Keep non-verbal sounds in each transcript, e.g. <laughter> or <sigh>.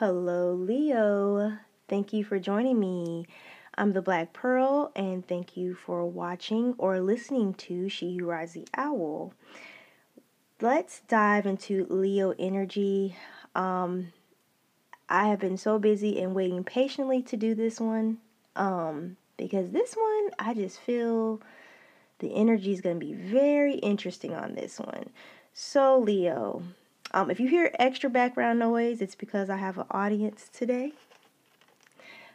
Hello, Leo. Thank you for joining me. I'm the Black Pearl, and thank you for watching or listening to She Who Rides the Owl. Let's dive into Leo energy. Um, I have been so busy and waiting patiently to do this one um, because this one, I just feel the energy is going to be very interesting on this one. So, Leo, um, if you hear extra background noise, it's because I have an audience today.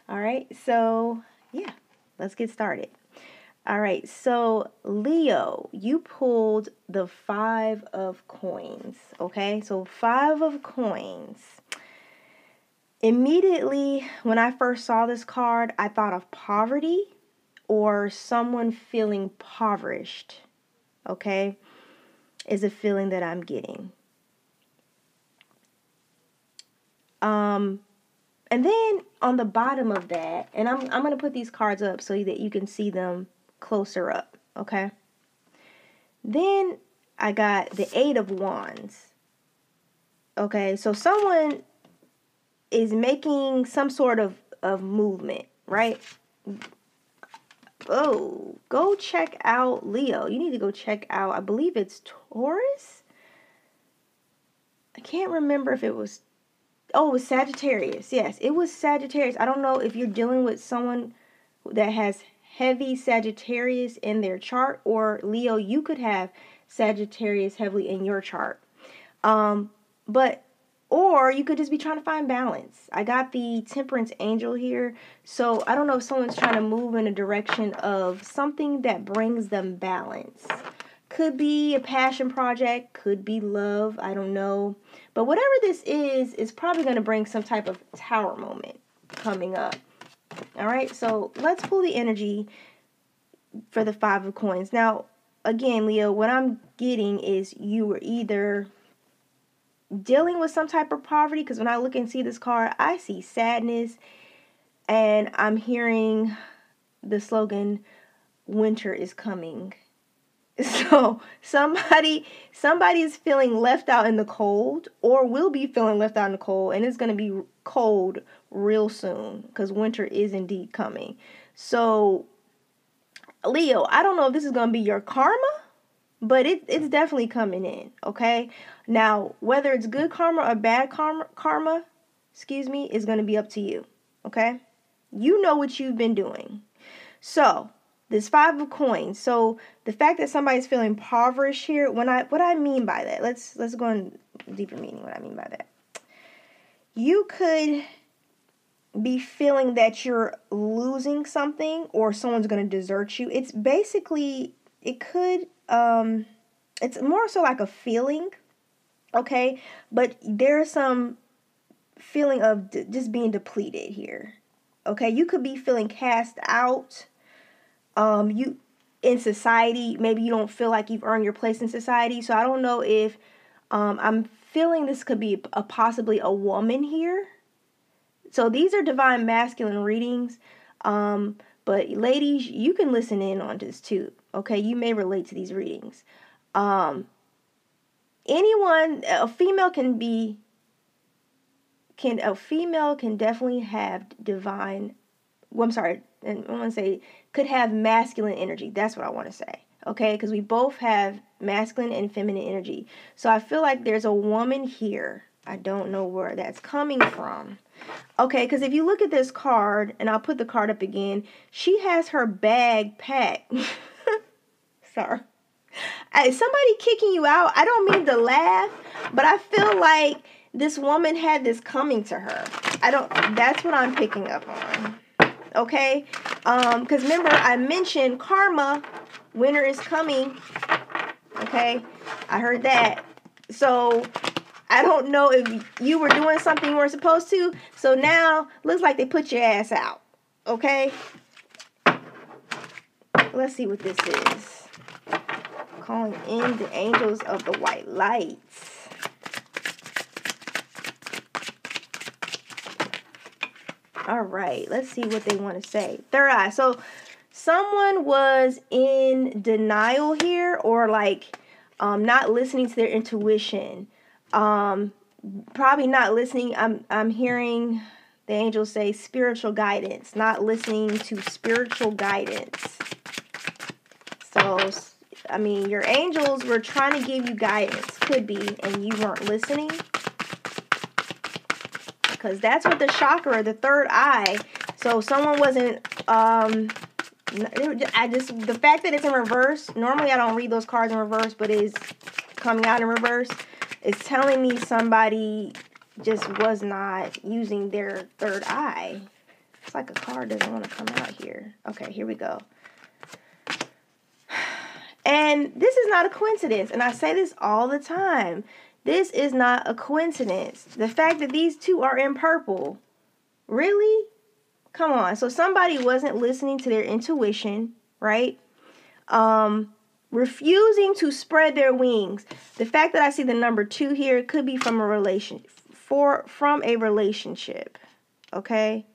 All right, so yeah, let's get started. All right, so Leo, you pulled the five of coins. Okay, so five of coins. Immediately, when I first saw this card, I thought of poverty or someone feeling impoverished. Okay, is a feeling that I'm getting. Um, and then on the bottom of that, and I'm, I'm going to put these cards up so that you can see them closer up, okay? Then I got the Eight of Wands. Okay, so someone is making some sort of, of movement, right? Oh, go check out Leo. You need to go check out, I believe it's Taurus? I can't remember if it was Oh, Sagittarius. Yes, it was Sagittarius. I don't know if you're dealing with someone that has heavy Sagittarius in their chart, or Leo, you could have Sagittarius heavily in your chart. Um, but or you could just be trying to find balance. I got the temperance angel here. So I don't know if someone's trying to move in a direction of something that brings them balance. Could be a passion project, could be love, I don't know. But whatever this is, is probably going to bring some type of tower moment coming up. All right, so let's pull the energy for the five of coins. Now, again, Leo, what I'm getting is you were either dealing with some type of poverty, because when I look and see this card, I see sadness, and I'm hearing the slogan, winter is coming. <laughs> So somebody somebody is feeling left out in the cold or will be feeling left out in the cold and it's going to be cold real soon cuz winter is indeed coming. So Leo, I don't know if this is going to be your karma, but it, it's definitely coming in, okay? Now, whether it's good karma or bad karma, karma, excuse me, is going to be up to you, okay? You know what you've been doing. So, this five of coins. So the fact that somebody's feeling impoverished here, when I what I mean by that, let's let's go in deeper meaning what I mean by that. You could be feeling that you're losing something or someone's going to desert you. It's basically it could um it's more so like a feeling, okay? But there's some feeling of d- just being depleted here. Okay? You could be feeling cast out um, you in society, maybe you don't feel like you've earned your place in society. So I don't know if um, I'm feeling this could be a possibly a woman here. So these are divine masculine readings. Um, but ladies, you can listen in on this too. Okay, you may relate to these readings. Um, anyone, a female can be, can a female can definitely have divine. Well, I'm sorry, and I want to say could have masculine energy. That's what I want to say. Okay, because we both have masculine and feminine energy. So I feel like there's a woman here. I don't know where that's coming from. Okay, because if you look at this card, and I'll put the card up again, she has her bag packed. <laughs> Sorry. Is somebody kicking you out? I don't mean to laugh, but I feel like this woman had this coming to her. I don't, that's what I'm picking up on okay? Um, because remember, I mentioned karma, winter is coming, okay? I heard that. So I don't know if you were doing something you weren't supposed to. So now looks like they put your ass out, okay? Let's see what this is. Calling in the angels of the white lights. All right, let's see what they want to say. Third eye. So someone was in denial here or like um, not listening to their intuition. Um, probably not listening. I'm I'm hearing the angels say spiritual guidance, not listening to spiritual guidance. So I mean, your angels were trying to give you guidance, could be, and you weren't listening. Because that's what the chakra, the third eye. So someone wasn't um I just the fact that it's in reverse. Normally, I don't read those cards in reverse, but it's coming out in reverse. It's telling me somebody just was not using their third eye. It's like a card doesn't want to come out here. Okay, here we go. <sighs> And this is not a coincidence. And I say this all the time. This is not a coincidence. The fact that these two are in purple. Really? Come on. So somebody wasn't listening to their intuition, right? Um refusing to spread their wings. The fact that I see the number 2 here could be from a relation for from a relationship. Okay?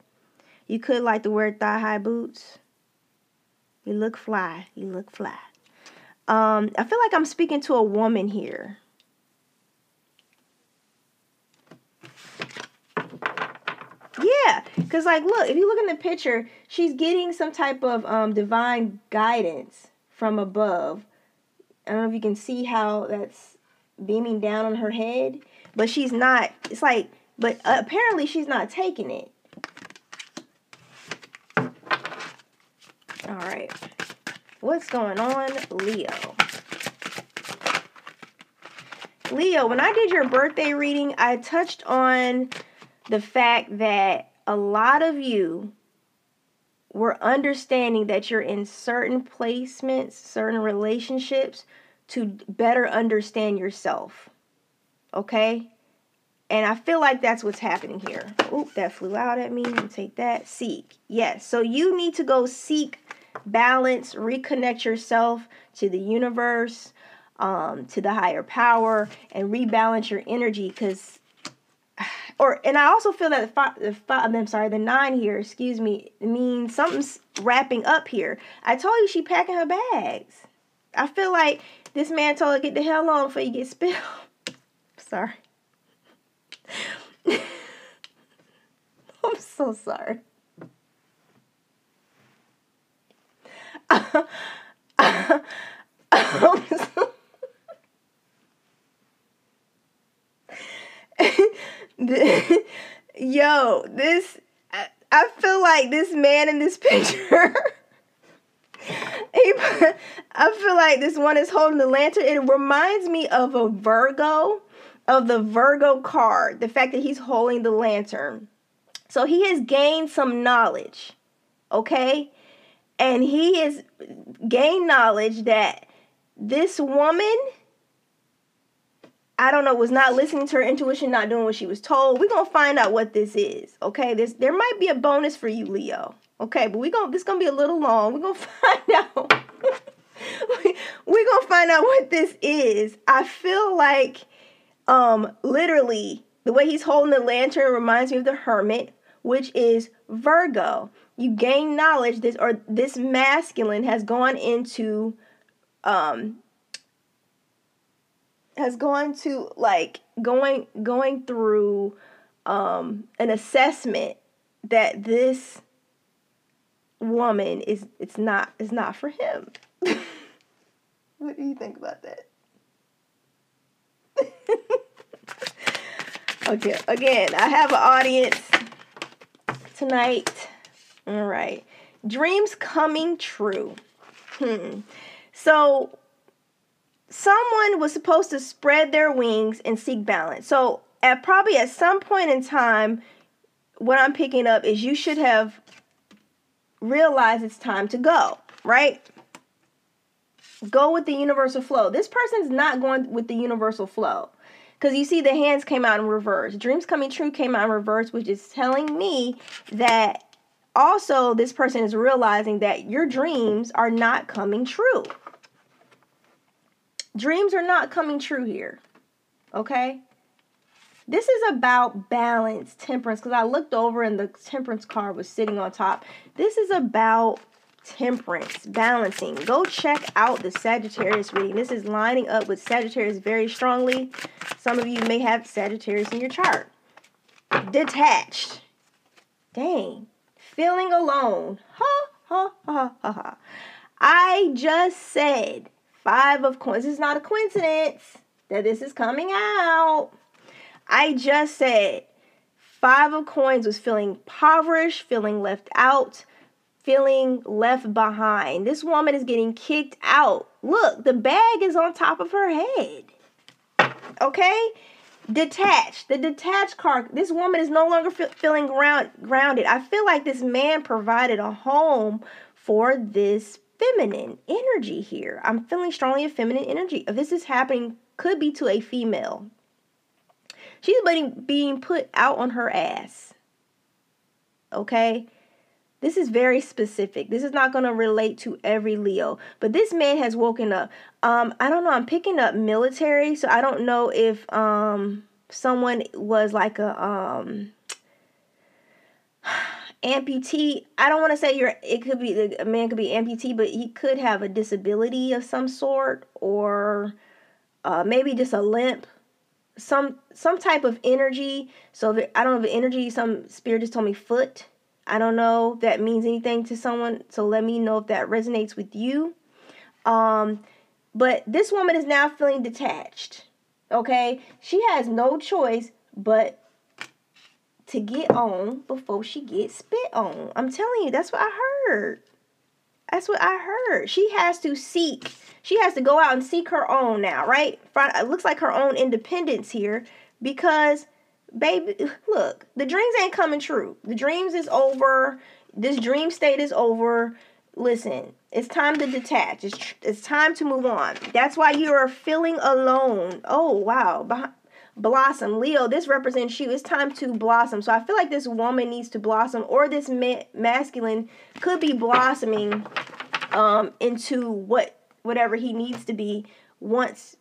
You could like to wear thigh-high boots. You look fly. You look fly. Um, I feel like I'm speaking to a woman here. Yeah, because like, look, if you look in the picture, she's getting some type of um, divine guidance from above. I don't know if you can see how that's beaming down on her head, but she's not. It's like, but uh, apparently she's not taking it. All right. What's going on, Leo? Leo, when I did your birthday reading, I touched on the fact that a lot of you were understanding that you're in certain placements, certain relationships to better understand yourself. Okay? And I feel like that's what's happening here. Oop, that flew out at me. Take that. Seek. Yes. So you need to go seek balance, reconnect yourself to the universe, um, to the higher power, and rebalance your energy. Because, or and I also feel that the five, the five, I'm sorry, the nine here, excuse me, means something's wrapping up here. I told you she packing her bags. I feel like this man told her get the hell on before you get spilled. <laughs> sorry. <laughs> I'm so sorry. <laughs> <laughs> Yo, this I, I feel like this man in this <laughs> picture. he, I feel like this one is holding the lantern. It reminds me of a Virgo, of the Virgo card. The fact that he's holding the lantern. So he has gained some knowledge. Okay? and he has gained knowledge that this woman I don't know, was not listening to her intuition, not doing what she was told. We're gonna find out what this is. Okay. This there might be a bonus for you, Leo. Okay, but we gonna this gonna be a little long. We're gonna <laughs> find out. <laughs> we're gonna find out what this is. I feel like um literally the way he's holding the lantern reminds me of the hermit, which is Virgo you gain knowledge this or this masculine has gone into um has gone to like going going through um an assessment that this woman is it's not it's not for him. <laughs> what do you think about that? <laughs> okay, again, I have an audience tonight all right. Dreams coming true. Hmm. So, someone was supposed to spread their wings and seek balance. So, at probably at some point in time, what I'm picking up is you should have realized it's time to go, right? Go with the universal flow. This person's not going with the universal flow. Because you see, the hands came out in reverse. Dreams coming true came out in reverse, which is telling me that also this person is realizing that your dreams are not coming true. Dreams are not coming true here. Okay? This is about balance, temperance, because I looked over and the temperance card was sitting on top. This is about temperance, balancing. Go check out the Sagittarius reading. This is lining up with Sagittarius very strongly. Some of you may have Sagittarius in your chart. Detached. Dang. Feeling alone. Ha, ha, ha, ha, ha. I just said five of coins. It's not a coincidence that this is coming out. I just said five of coins was feeling impoverished, feeling left out, feeling left behind. This woman is getting kicked out. Look, the bag is on top of her head. Okay? Detached. The detached card. This woman is no longer feeling ground, grounded. I feel like this man provided a home for this feminine energy here. I'm feeling strongly a feminine energy. If this is happening, could be to a female. She's being, put out on her ass. Okay? This is very specific. This is not going to relate to every Leo, but this man has woken up. Um, I don't know. I'm picking up military, so I don't know if um someone was like a um amputee. I don't want to say you're. It could be a man could be amputee, but he could have a disability of some sort, or uh, maybe just a limp, some some type of energy. So if, I don't know if energy. Some spirit just told me foot. I don't know if that means anything to someone. So let me know if that resonates with you. Um, but this woman is now feeling detached. Okay, she has no choice but to get on before she gets spit on. I'm telling you, that's what I heard. That's what I heard. She has to seek. She has to go out and seek her own now, right? It looks like her own independence here because, baby, look, the dreams ain't coming true. The dreams is over. This dream state is over. Listen, it's time to detach. It's, it's time to move on. That's why you are feeling alone. Oh, wow. Behind, blossom. Leo, this represents you. It's time to blossom. So I feel like this woman needs to blossom, or this ma- masculine could be blossoming um, into what whatever he needs to be once.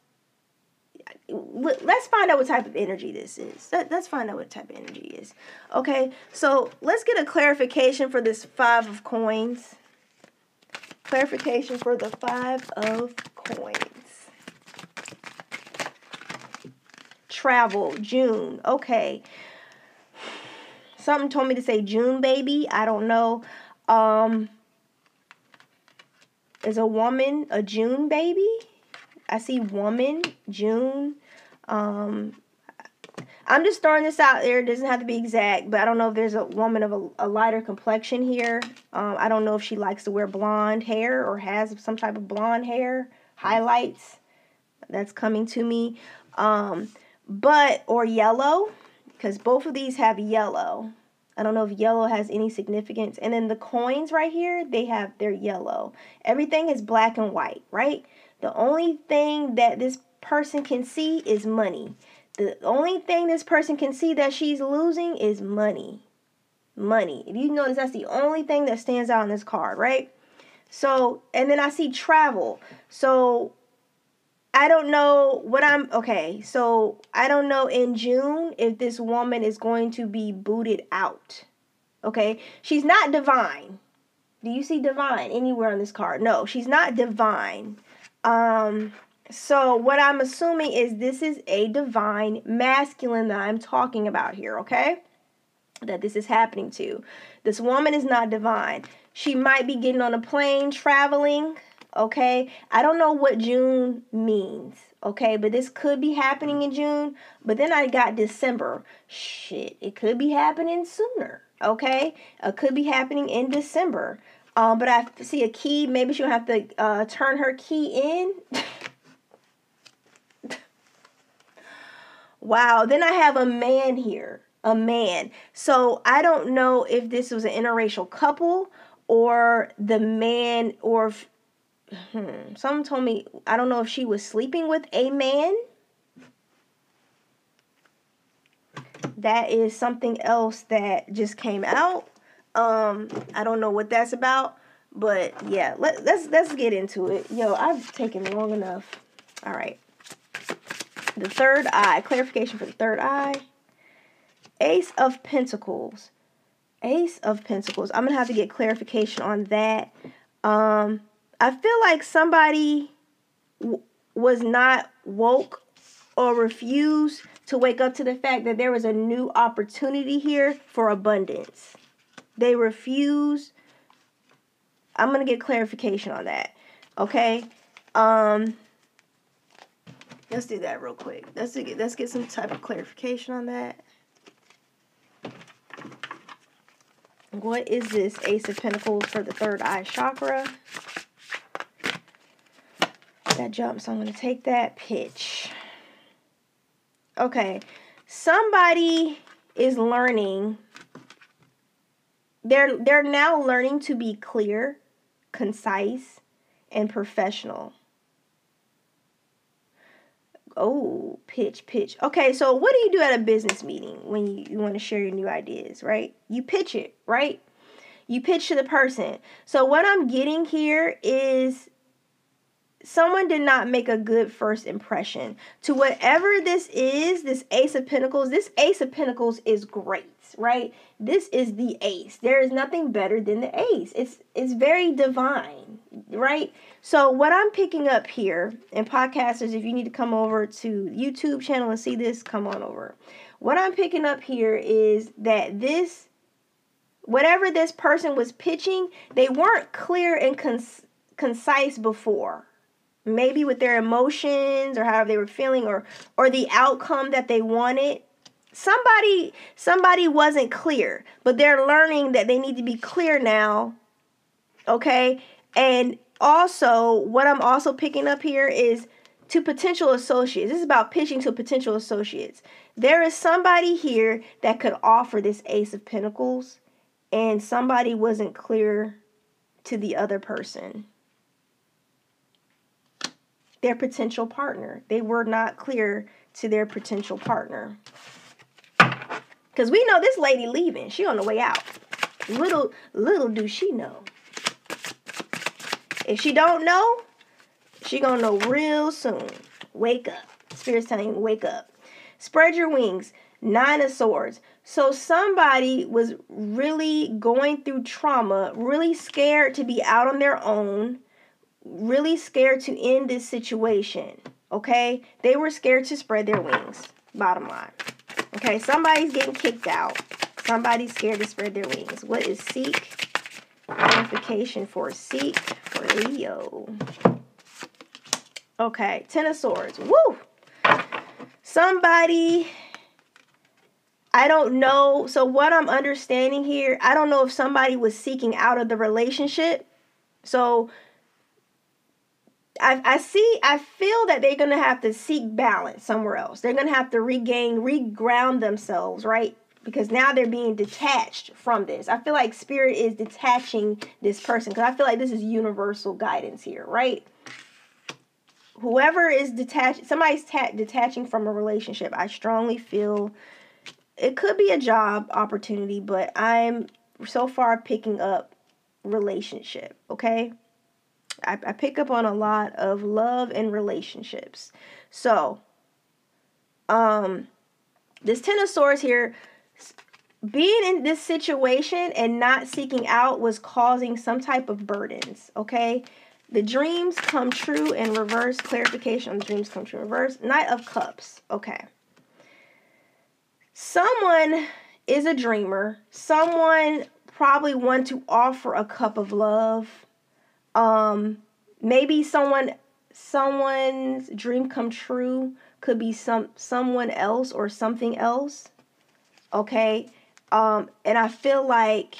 Let's find out what type of energy this is. Let's find out what type of energy is. Okay, so let's get a clarification for this five of coins. Clarification for the five of coins. Travel, June. Okay. Something told me to say June baby. I don't know. Um is a woman a June baby? I see woman, June. Um I'm just throwing this out there. It doesn't have to be exact, but I don't know if there's a woman of a, a lighter complexion here. Um, I don't know if she likes to wear blonde hair or has some type of blonde hair highlights. That's coming to me. Um, but or yellow because both of these have yellow. I don't know if yellow has any significance. And then the coins right here, they have their yellow. Everything is black and white, right? The only thing that this person can see is money. The only thing this person can see that she's losing is money. Money. If you notice, that's the only thing that stands out on this card, right? So, and then I see travel. So, I don't know what I'm okay. So I don't know in June if this woman is going to be booted out. Okay, she's not divine. Do you see divine anywhere on this card? No, she's not divine. Um, so what I'm assuming is this is a divine masculine that I'm talking about here. Okay, that this is happening to. This woman is not divine. She might be getting on a plane traveling okay? I don't know what June means, okay? But this could be happening in June. But then I got December. Shit, it could be happening sooner, okay? It could be happening in December. Um, but I see a key. Maybe she'll have to uh, turn her key in. <laughs> wow. Then I have a man here. A man. So I don't know if this was an interracial couple or the man or if hmm, someone told me I don't know if she was sleeping with a man. That is something else that just came out. Um, I don't know what that's about, but yeah, let, let's let's get into it. Yo, I've taken long enough. All right. The third eye, clarification for the third eye. Ace of Pentacles. Ace of Pentacles. I'm to have to get clarification on that. Um, I feel like somebody w- was not woke or refused to wake up to the fact that there was a new opportunity here for abundance. They refused. I'm going to get clarification on that. Okay? Um let's do that real quick. Let's get let's get some type of clarification on that. What is this Ace of Pentacles for the third eye chakra? That jump, so I'm going to take that pitch. Okay, somebody is learning. They're they're now learning to be clear, concise, and professional. Oh, pitch, pitch. Okay, so what do you do at a business meeting when you, you want to share your new ideas, right? You pitch it, right? You pitch to the person. So what I'm getting here is someone did not make a good first impression. To whatever this is this ace of pentacles this ace of pentacles is great right? This is the ace. There is nothing better than the ace. It's it's very divine right? So what i'm picking up here and podcasters if you need to come over to youtube channel and see this come on over. What i'm picking up here is that this whatever this person was pitching they weren't clear and cons- concise before maybe with their emotions or however they were feeling or or the outcome that they wanted somebody somebody wasn't clear but they're learning that they need to be clear now okay? And also what i'm also picking up here is to potential associates. This is about pitching to potential associates. There is somebody here that could offer this ace of pentacles and somebody wasn't clear to the other person their potential partner. They were not clear to their potential partner. Because we know this lady leaving. She on the way out. Little, little do she know. If she don't know, she gonna know real soon. Wake up. Spirit's telling you, wake up. Spread your wings. Nine of Swords. So somebody was really going through trauma, really scared to be out on their own really scared to end this situation. Okay? They were scared to spread their wings. Bottom line. Okay, somebody's getting kicked out. Somebody's scared to spread their wings. What is seek? Clarification for seek for Leo. Okay, Ten of Swords. Woo! Somebody, I don't know. So, what I'm understanding here, I don't know if somebody was seeking out of the relationship. So, I, I see, I feel that they're going to have to seek balance somewhere else. They're going to have to regain, reground themselves, right? Because now they're being detached from this. I feel like spirit is detaching this person because I feel like this is universal guidance here, right? Whoever is detached, somebody's ta- detaching from a relationship. I strongly feel it could be a job opportunity, but I'm so far picking up relationship, okay? I, I pick up on a lot of love and relationships. So, um, this Ten of Swords here, being in this situation and not seeking out was causing some type of burdens, okay? The dreams come true in reverse. Clarification on the dreams come true in reverse. Knight of Cups, okay. Someone is a dreamer. Someone probably want to offer a cup of love um maybe someone someone's dream come true could be some someone else or something else okay? Um and i feel like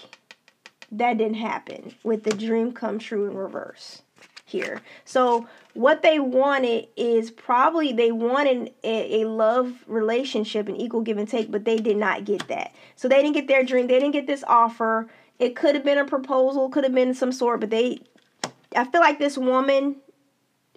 that didn't happen with the dream come true in reverse here. So what they wanted is probably they wanted a, a love relationship an equal give and take but they did not get that. So they didn't get their dream. They didn't get this offer. It could have been a proposal could have been some sort but they I feel like this woman,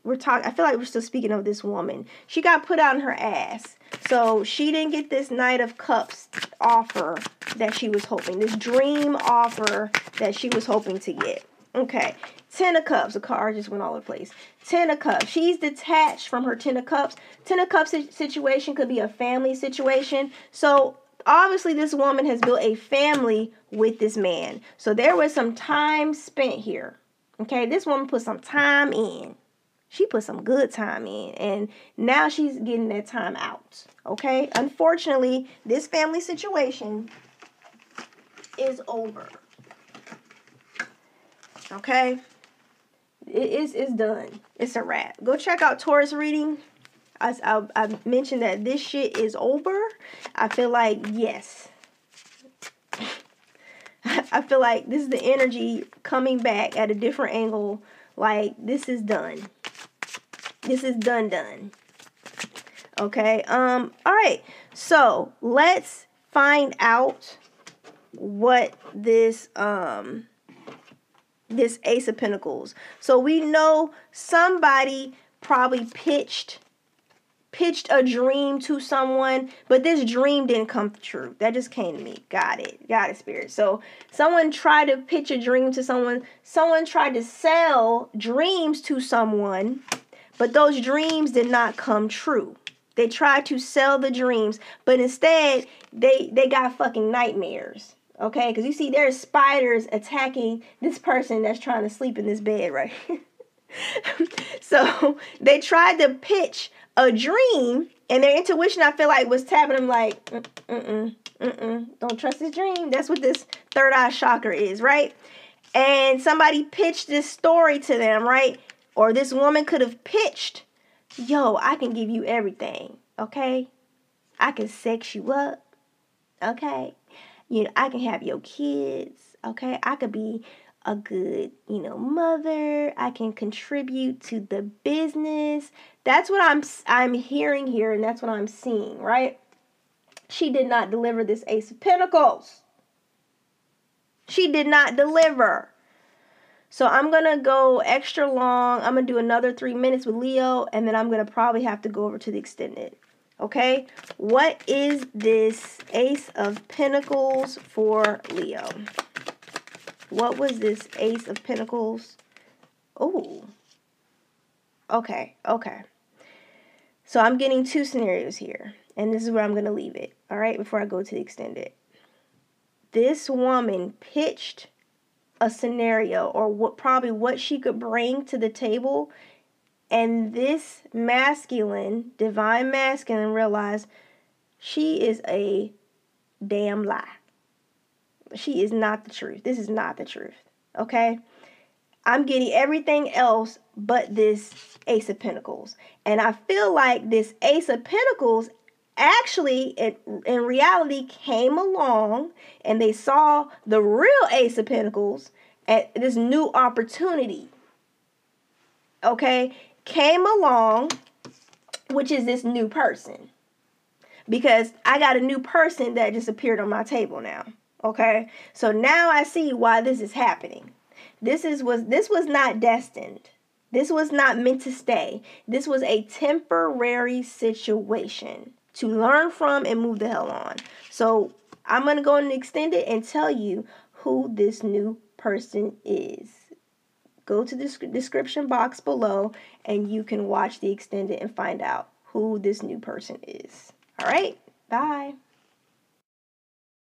we're talking, I feel like we're still speaking of this woman. She got put on her ass. So she didn't get this Knight of Cups offer that she was hoping, this dream offer that she was hoping to get. Okay, Ten of Cups. The card just went all over the place. Ten of Cups. She's detached from her Ten of Cups. Ten of Cups situation could be a family situation. So obviously, this woman has built a family with this man. So there was some time spent here Okay, this woman put some time in. She put some good time in, and now she's getting that time out. Okay, unfortunately, this family situation is over. Okay, it is it's done. It's a wrap. Go check out Taurus reading. I, I, I mentioned that this shit is over. I feel like yes. I feel like this is the energy coming back at a different angle. Like this is done. This is done done. Okay. Um all right. So, let's find out what this um this ace of pentacles. So we know somebody probably pitched pitched a dream to someone, but this dream didn't come true. That just came to me. Got it. Got it, spirit. So someone tried to pitch a dream to someone. Someone tried to sell dreams to someone, but those dreams did not come true. They tried to sell the dreams, but instead they they got fucking nightmares. Okay, because you see there's spiders attacking this person that's trying to sleep in this bed, right? <laughs> so they tried to pitch a dream and their intuition i feel like was tapping them like mm-mm, mm-mm, don't trust this dream. That's what this third eye chakra is right? And somebody pitched this story to them right? Or this woman could have pitched yo i can give you everything okay? I can sex you up okay? You know i can have your kids okay? I could be a good, you know, mother. I can contribute to the business. That's what I'm I'm hearing here and that's what I'm seeing, right? She did not deliver this ace of pentacles. She did not deliver. So I'm going to go extra long. I'm going to do another 3 minutes with Leo and then I'm going to probably have to go over to the extended. Okay? What is this ace of pentacles for Leo? What was this Ace of Pentacles? Oh. Okay, okay. So I'm getting two scenarios here. And this is where I'm going to leave it. All right, before I go to the extended. This woman pitched a scenario or what probably what she could bring to the table and this masculine divine masculine realized she is a damn lie she is not the truth. This is not the truth. Okay? I'm getting everything else but this Ace of Pentacles. And I feel like this Ace of Pentacles actually, in, in reality, came along and they saw the real Ace of Pentacles at this new opportunity. Okay? Came along, which is this new person. Because I got a new person that just appeared on my table now. Okay? So now I see why this is happening. This is was this was not destined. This was not meant to stay. This was a temporary situation to learn from and move the hell on. So I'm to go and extend it and tell you who this new person is. Go to the description box below and you can watch the extended and find out who this new person is. All right, bye.